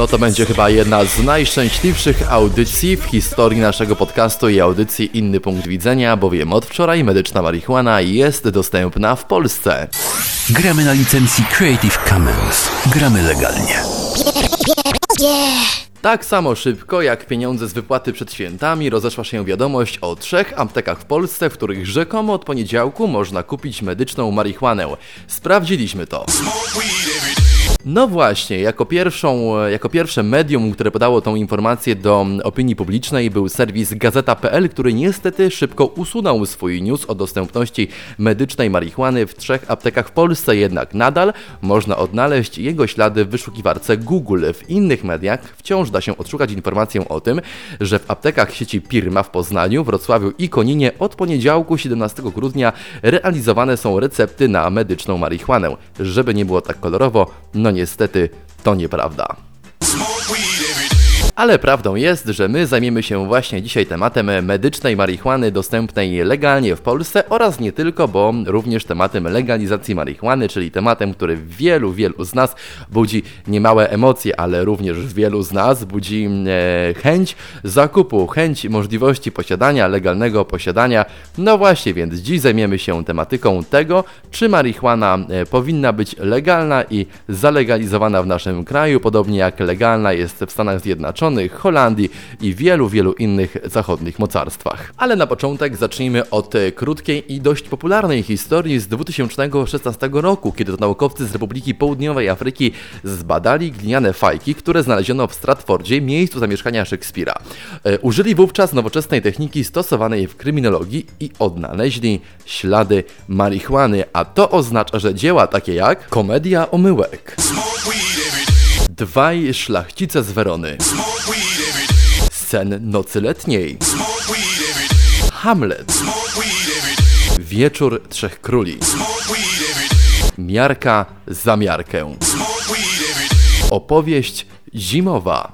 No to będzie chyba jedna z najszczęśliwszych audycji w historii naszego podcastu i audycji Inny Punkt Widzenia, bowiem od wczoraj medyczna marihuana jest dostępna w Polsce. Gramy na licencji Creative Commons. Gramy legalnie. Tak samo szybko jak pieniądze z wypłaty przed świętami rozeszła się wiadomość o trzech aptekach w Polsce, w których rzekomo od poniedziałku można kupić medyczną marihuanę. Sprawdziliśmy to. No właśnie, jako, pierwszą, jako pierwsze medium, które podało tą informację do opinii publicznej był serwis gazeta.pl, który niestety szybko usunął swój news o dostępności medycznej marihuany w trzech aptekach w Polsce, jednak nadal można odnaleźć jego ślady w wyszukiwarce Google. W innych mediach wciąż da się odszukać informację o tym, że w aptekach sieci Pirma w Poznaniu, Wrocławiu i Koninie od poniedziałku 17 grudnia realizowane są recepty na medyczną marihuanę. Żeby nie było tak kolorowo, no no niestety to nieprawda. Ale prawdą jest, że my zajmiemy się właśnie dzisiaj tematem medycznej marihuany dostępnej legalnie w Polsce oraz nie tylko, bo również tematem legalizacji marihuany, czyli tematem, który wielu, wielu z nas budzi niemałe emocje, ale również wielu z nas budzi e, chęć zakupu, chęć możliwości posiadania, legalnego posiadania. No właśnie, więc dziś zajmiemy się tematyką tego, czy marihuana e, powinna być legalna i zalegalizowana w naszym kraju, podobnie jak legalna jest w Stanach Zjednoczonych Zjednoczonych, Holandii i wielu, wielu innych zachodnich mocarstwach. Ale na początek zacznijmy od e, krótkiej i dość popularnej historii z 2016 roku, kiedy to naukowcy z Republiki Południowej Afryki zbadali gliniane fajki, które znaleziono w Stratfordzie, miejscu zamieszkania Szekspira. E, użyli wówczas nowoczesnej techniki stosowanej w kryminologii i odnaleźli ślady marihuany, a to oznacza, że dzieła takie jak Komedia omyłek. Dwaj szlachcice z Werony. Sen nocy letniej. Hamlet. Wieczór Trzech Króli. Miarka za miarkę. Opowieść zimowa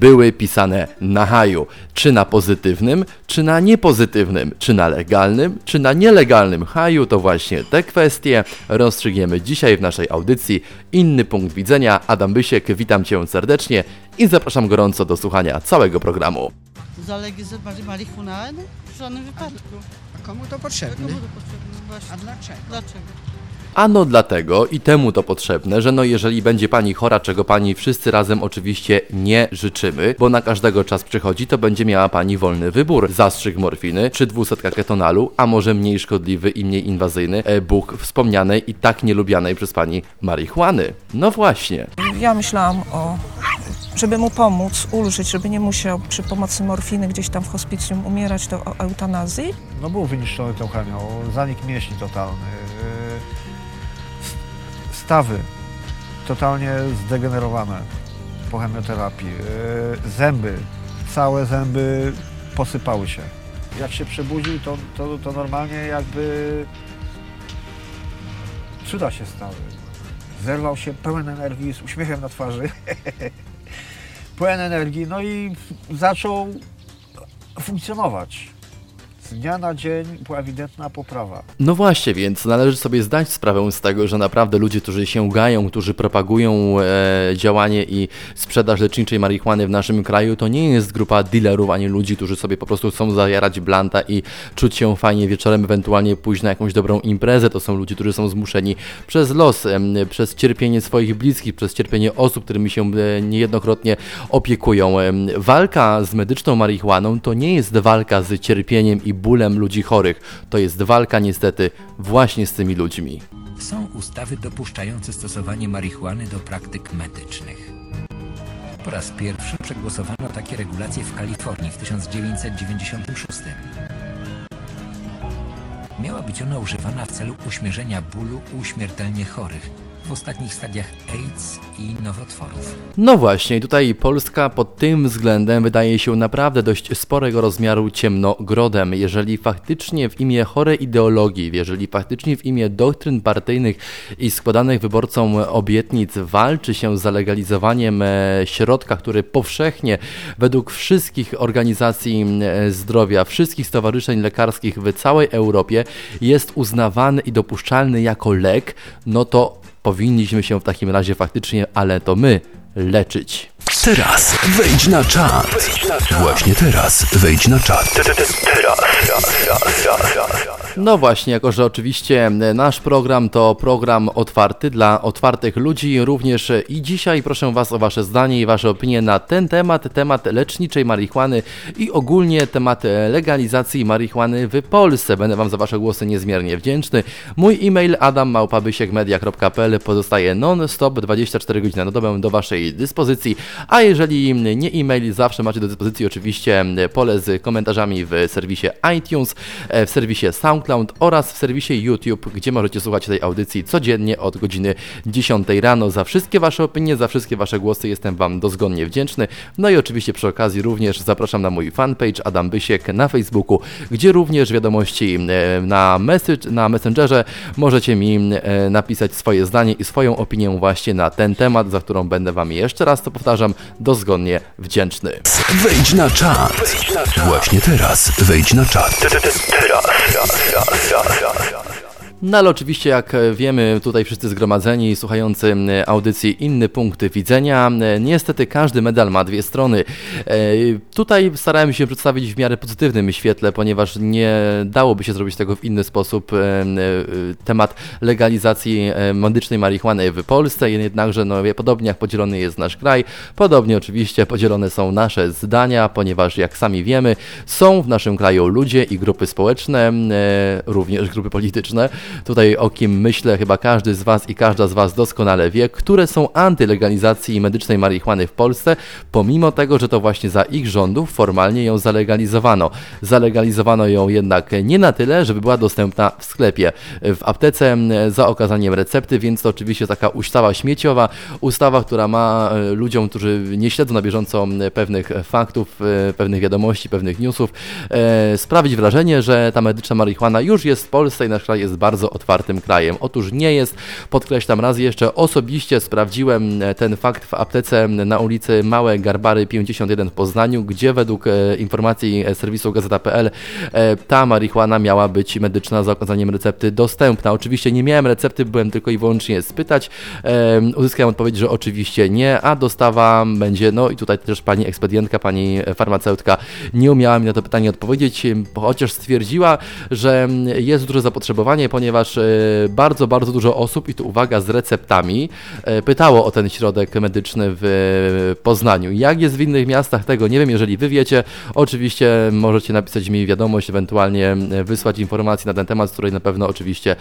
były pisane na haju, czy na pozytywnym, czy na niepozytywnym, czy na legalnym, czy na nielegalnym haju, to właśnie te kwestie rozstrzygniemy dzisiaj w naszej audycji. Inny punkt widzenia, Adam Bysiek, witam Cię serdecznie i zapraszam gorąco do słuchania całego programu. Zalegalizować marihuanę? W żadnym wypadku. A komu to potrzebne? Komu to potrzebne? Właśnie. A dlaczego? Dlaczego? Ano dlatego i temu to potrzebne, że no jeżeli będzie pani chora, czego pani wszyscy razem oczywiście nie życzymy, bo na każdego czas przychodzi, to będzie miała pani wolny wybór. Zastrzyk morfiny czy dwusetka ketonalu, a może mniej szkodliwy i mniej inwazyjny e, Bóg wspomnianej i tak nielubianej przez pani marihuany. No właśnie. Ja myślałam o żeby mu pomóc, ulżyć, żeby nie musiał przy pomocy morfiny gdzieś tam w hospicjum umierać, to o eutanazji. No był wyniszczony tą chemią, zanik mięśni totalny stawy totalnie zdegenerowane po chemioterapii. E, zęby, całe zęby posypały się. Jak się przebudził, to, to, to normalnie jakby cuda się stały. Zerwał się pełen energii, z uśmiechem na twarzy. pełen energii, no i zaczął funkcjonować z dnia na dzień była ewidentna poprawa. No właśnie, więc należy sobie zdać sprawę z tego, że naprawdę ludzie, którzy sięgają, którzy propagują e, działanie i sprzedaż leczniczej marihuany w naszym kraju, to nie jest grupa dealerów, ani ludzi, którzy sobie po prostu chcą zajarać blanta i czuć się fajnie wieczorem, ewentualnie pójść na jakąś dobrą imprezę. To są ludzie, którzy są zmuszeni przez los, e, przez cierpienie swoich bliskich, przez cierpienie osób, którymi się e, niejednokrotnie opiekują. Walka z medyczną marihuaną to nie jest walka z cierpieniem i bólem ludzi chorych. To jest walka niestety właśnie z tymi ludźmi. Są ustawy dopuszczające stosowanie marihuany do praktyk medycznych. Po raz pierwszy przegłosowano takie regulacje w Kalifornii w 1996. Miała być ona używana w celu uśmierzenia bólu u śmiertelnie chorych, w ostatnich stadiach AIDS i nowotworów. No właśnie, tutaj Polska pod tym względem wydaje się naprawdę dość sporego rozmiaru ciemnogrodem. Jeżeli faktycznie w imię chorej ideologii, jeżeli faktycznie w imię doktryn partyjnych i składanych wyborcom obietnic walczy się z zalegalizowaniem e, środka, który powszechnie według wszystkich organizacji e, zdrowia, wszystkich stowarzyszeń lekarskich w całej Europie jest uznawany i dopuszczalny jako lek, no to powinniśmy się w takim razie faktycznie, ale to my, leczyć. Teraz wejdź na czat. Właśnie teraz wejdź na czat. No właśnie, jako że oczywiście e, nasz program to program otwarty dla otwartych ludzi, również e, i dzisiaj proszę Was o Wasze zdanie i Wasze opinie na ten temat, temat leczniczej marihuany i ogólnie temat e, legalizacji marihuany w Polsce. Będę Wam za Wasze głosy niezmiernie wdzięczny. Mój e-mail adammałpabysiekmedia.pl pozostaje non-stop 24 godziny na dobę do Waszej dyspozycji, a jeżeli nie e-mail, zawsze macie do dyspozycji oczywiście pole z komentarzami w serwisie iTunes, w serwisie SoundCloud, oraz w serwisie YouTube, gdzie możecie słuchać tej audycji codziennie od godziny 10 rano. Za wszystkie Wasze opinie, za wszystkie Wasze głosy jestem Wam dozgonnie wdzięczny. No i oczywiście przy okazji również zapraszam na mój fanpage Adam Bysiek na Facebooku, gdzie również wiadomości e, na, message, na Messengerze możecie mi e, napisać swoje zdanie i swoją opinię właśnie na ten temat, za którą będę Wam jeszcze raz to powtarzam, dozgonnie wdzięczny. Wejdź na czat. Właśnie teraz wejdź na czat. ja, ja, ja, ja. No ale oczywiście, jak wiemy, tutaj wszyscy zgromadzeni, słuchający audycji inny punkt widzenia, niestety każdy medal ma dwie strony. E, tutaj starałem się przedstawić w miarę pozytywnym świetle, ponieważ nie dałoby się zrobić tego w inny sposób. E, e, temat legalizacji medycznej marihuany w Polsce, jednakże no, podobnie jak podzielony jest nasz kraj, podobnie oczywiście podzielone są nasze zdania, ponieważ jak sami wiemy, są w naszym kraju ludzie i grupy społeczne, również grupy polityczne, Tutaj o kim myślę, chyba każdy z Was i każda z Was doskonale wie, które są antylegalizacji medycznej marihuany w Polsce, pomimo tego, że to właśnie za ich rządów formalnie ją zalegalizowano. Zalegalizowano ją jednak nie na tyle, żeby była dostępna w sklepie, w aptece za okazaniem recepty, więc to oczywiście taka ustawa śmieciowa, ustawa, która ma e, ludziom, którzy nie śledzą na bieżąco pewnych faktów, e, pewnych wiadomości, pewnych newsów, e, sprawić wrażenie, że ta medyczna marihuana już jest w Polsce i nasz kraj jest bardzo bardzo otwartym krajem. Otóż nie jest, podkreślam raz jeszcze, osobiście sprawdziłem e, ten fakt w aptece na ulicy Małe Garbary 51 w Poznaniu, gdzie według e, informacji serwisu gazeta.pl e, ta marihuana miała być medyczna za okazaniem recepty dostępna. Oczywiście nie miałem recepty, byłem tylko i wyłącznie spytać. Uzyskałem odpowiedź, że oczywiście nie, a dostawa będzie, no i tutaj też pani ekspedientka, pani farmaceutka nie umiała mi na to pytanie odpowiedzieć, chociaż stwierdziła, że jest duże zapotrzebowanie, ponieważ ponieważ e, bardzo, bardzo dużo osób, i tu uwaga, z receptami, e, pytało o ten środek medyczny w Poznaniu. Jak jest w innych miastach, tego nie wiem. Jeżeli wy wiecie, oczywiście możecie napisać mi wiadomość, ewentualnie e, wysłać informacji na ten temat, z której na pewno oczywiście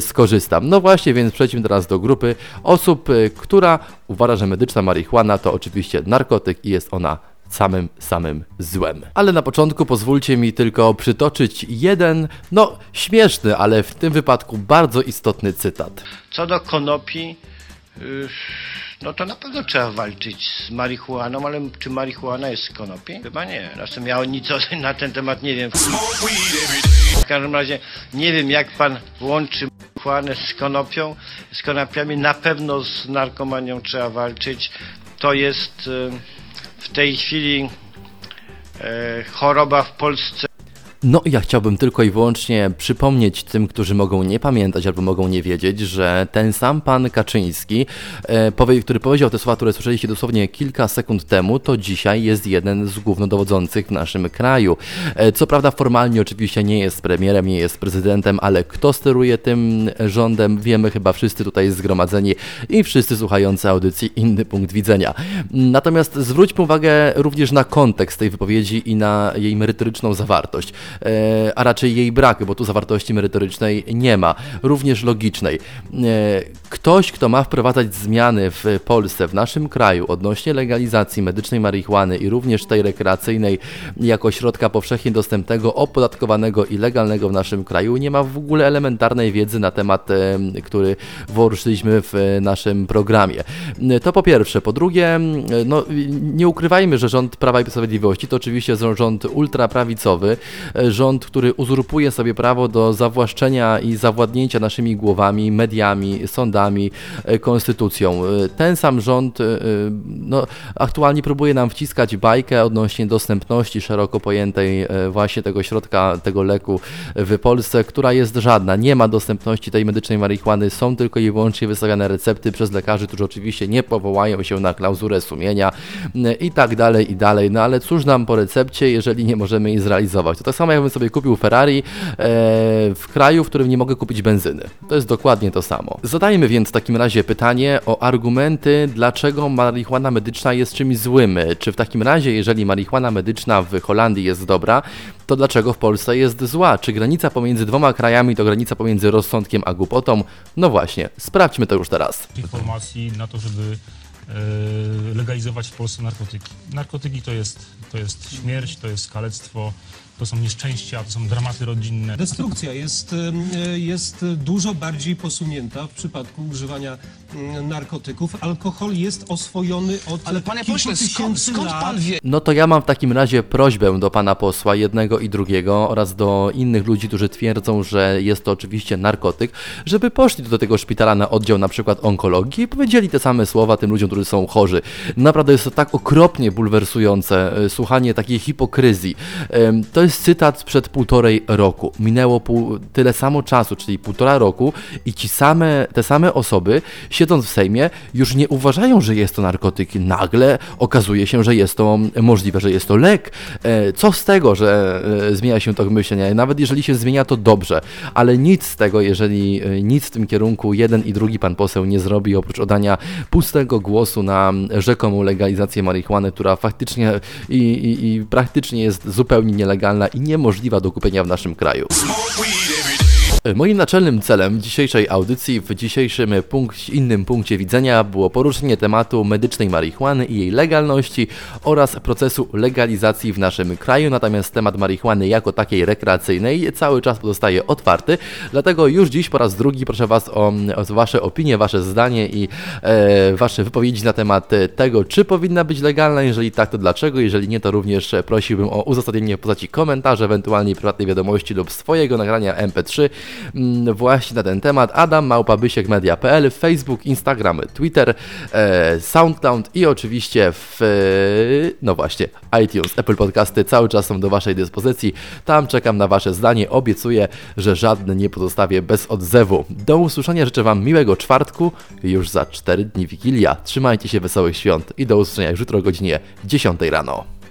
skorzystam. No właśnie, więc przejdźmy teraz do grupy osób, która uważa, że medyczna marihuana to oczywiście narkotyk i jest ona samym, samym złem. Ale na początku pozwólcie mi tylko przytoczyć jeden, no śmieszny, ale w tym wypadku bardzo istotny cytat. Co do konopi, yy, no to na pewno trzeba walczyć z marihuaną, ale czy marihuana jest z konopi? Chyba nie. Zresztą ja nic na ten temat nie wiem. W każdym razie nie wiem, jak pan łączy marihuanę z konopią, z konopiami. Na pewno z narkomanią trzeba walczyć. To jest... Yy, w tej chwili e, choroba w Polsce no ja chciałbym tylko i wyłącznie przypomnieć tym, którzy mogą nie pamiętać albo mogą nie wiedzieć, że ten sam pan Kaczyński, e, który powiedział te słowa, które słyszeliście dosłownie kilka sekund temu, to dzisiaj jest jeden z głównodowodzących w naszym kraju. E, co prawda formalnie oczywiście nie jest premierem, nie jest prezydentem, ale kto steruje tym rządem, wiemy chyba wszyscy tutaj zgromadzeni i wszyscy słuchający audycji inny punkt widzenia. Natomiast zwróćmy uwagę również na kontekst tej wypowiedzi i na jej merytoryczną zawartość. E, a raczej jej brak, bo tu zawartości merytorycznej nie ma, również logicznej. E, ktoś, kto ma wprowadzać zmiany w Polsce, w naszym kraju odnośnie legalizacji medycznej marihuany i również tej rekreacyjnej jako środka powszechnie dostępnego, opodatkowanego i legalnego w naszym kraju, nie ma w ogóle elementarnej wiedzy na temat, e, który poruszyliśmy w naszym programie. To po pierwsze. Po drugie, no, nie ukrywajmy, że rząd Prawa i Sprawiedliwości to oczywiście rząd ultraprawicowy, rząd, który uzurpuje sobie prawo do zawłaszczenia i zawładnięcia naszymi głowami, mediami, sądami, e, konstytucją. E, ten sam rząd no, aktualnie próbuje nam wciskać bajkę odnośnie dostępności szeroko pojętej właśnie tego środka, tego leku w Polsce, która jest żadna. Nie ma dostępności tej medycznej marihuany, są tylko i wyłącznie wystawiane recepty przez lekarzy, którzy oczywiście nie powołają się na klauzurę sumienia i tak dalej, i dalej. No ale cóż nam po recepcie, jeżeli nie możemy jej zrealizować? To tak samo jakbym sobie kupił Ferrari e, w kraju, w którym nie mogę kupić benzyny. To jest dokładnie to samo. Zadajmy więc w takim razie pytanie o argumenty, dlaczego marihuana medyczna jest czymś złym. Czy w takim razie, jeżeli marihuana medyczna w Holandii jest dobra, to dlaczego w Polsce jest zła? Czy granica pomiędzy dwoma krajami to granica pomiędzy rozsądkiem a głupotą? No właśnie, sprawdźmy to już teraz. Informacji na to, żeby e, legalizować w Polsce narkotyki. Narkotyki to jest, to jest śmierć, to jest kalectwo, to są nieszczęścia, to są dramaty rodzinne. Destrukcja jest, e, jest dużo bardziej posunięta w przypadku używania mm, narkotyków. Alkohol jest oswojony od Ale panie pośle, skąd, skąd pan wie? No to ja mam w takim razie prośbę do pana posła, jednego i drugiego, oraz do innych ludzi, którzy twierdzą, że jest to oczywiście narkotyk, żeby poszli do tego szpitala na oddział na przykład onkologii i powiedzieli te same słowa tym ludziom, którzy są chorzy. Naprawdę jest to tak okropnie bulwersujące, e, słuchanie takiej hipokryzji. To jest cytat sprzed półtorej roku. Minęło pół, tyle samo czasu, czyli półtora roku i ci same, te same osoby, siedząc w Sejmie, już nie uważają, że jest to narkotyk. Nagle okazuje się, że jest to możliwe, że jest to lek. E, Co z tego, że e, zmienia się to myślenie? Nawet jeżeli się zmienia, to dobrze, ale nic z tego, jeżeli e, nic w tym kierunku jeden i drugi pan poseł nie zrobi, oprócz oddania pustego głosu na rzekomą legalizację marihuany, która faktycznie i, i, i praktycznie jest zupełnie nielegalna i niemożliwa do kupienia w naszym kraju. Moim naczelnym celem dzisiejszej audycji, w dzisiejszym innym punkcie widzenia było poruszenie tematu medycznej marihuany i jej legalności oraz procesu legalizacji w naszym kraju. Natomiast temat marihuany jako takiej rekreacyjnej cały czas pozostaje otwarty, dlatego już dziś po raz drugi proszę Was o, o Wasze opinie, Wasze zdanie i e, Wasze wypowiedzi na temat tego, czy powinna być legalna, jeżeli tak, to dlaczego, jeżeli nie, to również prosiłbym o uzasadnienie w postaci komentarzy, ewentualnie prywatnej wiadomości lub swojego nagrania MP3 mm, właśnie na ten temat. Adam małpabysiekmedia.pl, Facebook, Instagram, Twitter, e, SoundCloud i oczywiście w, e, no właśnie, iTunes, Apple Podcasty cały czas są do Waszej dyspozycji. Tam czekam na Wasze zdanie. Obiecuję, że żadne nie pozostawię bez odzewu. Do usłyszenia życzę Wam miłego czwartku, już za 4 dni Wigilia. Trzymajcie się wesołych świąt i do usłyszenia już jutro o godzinie 10 rano.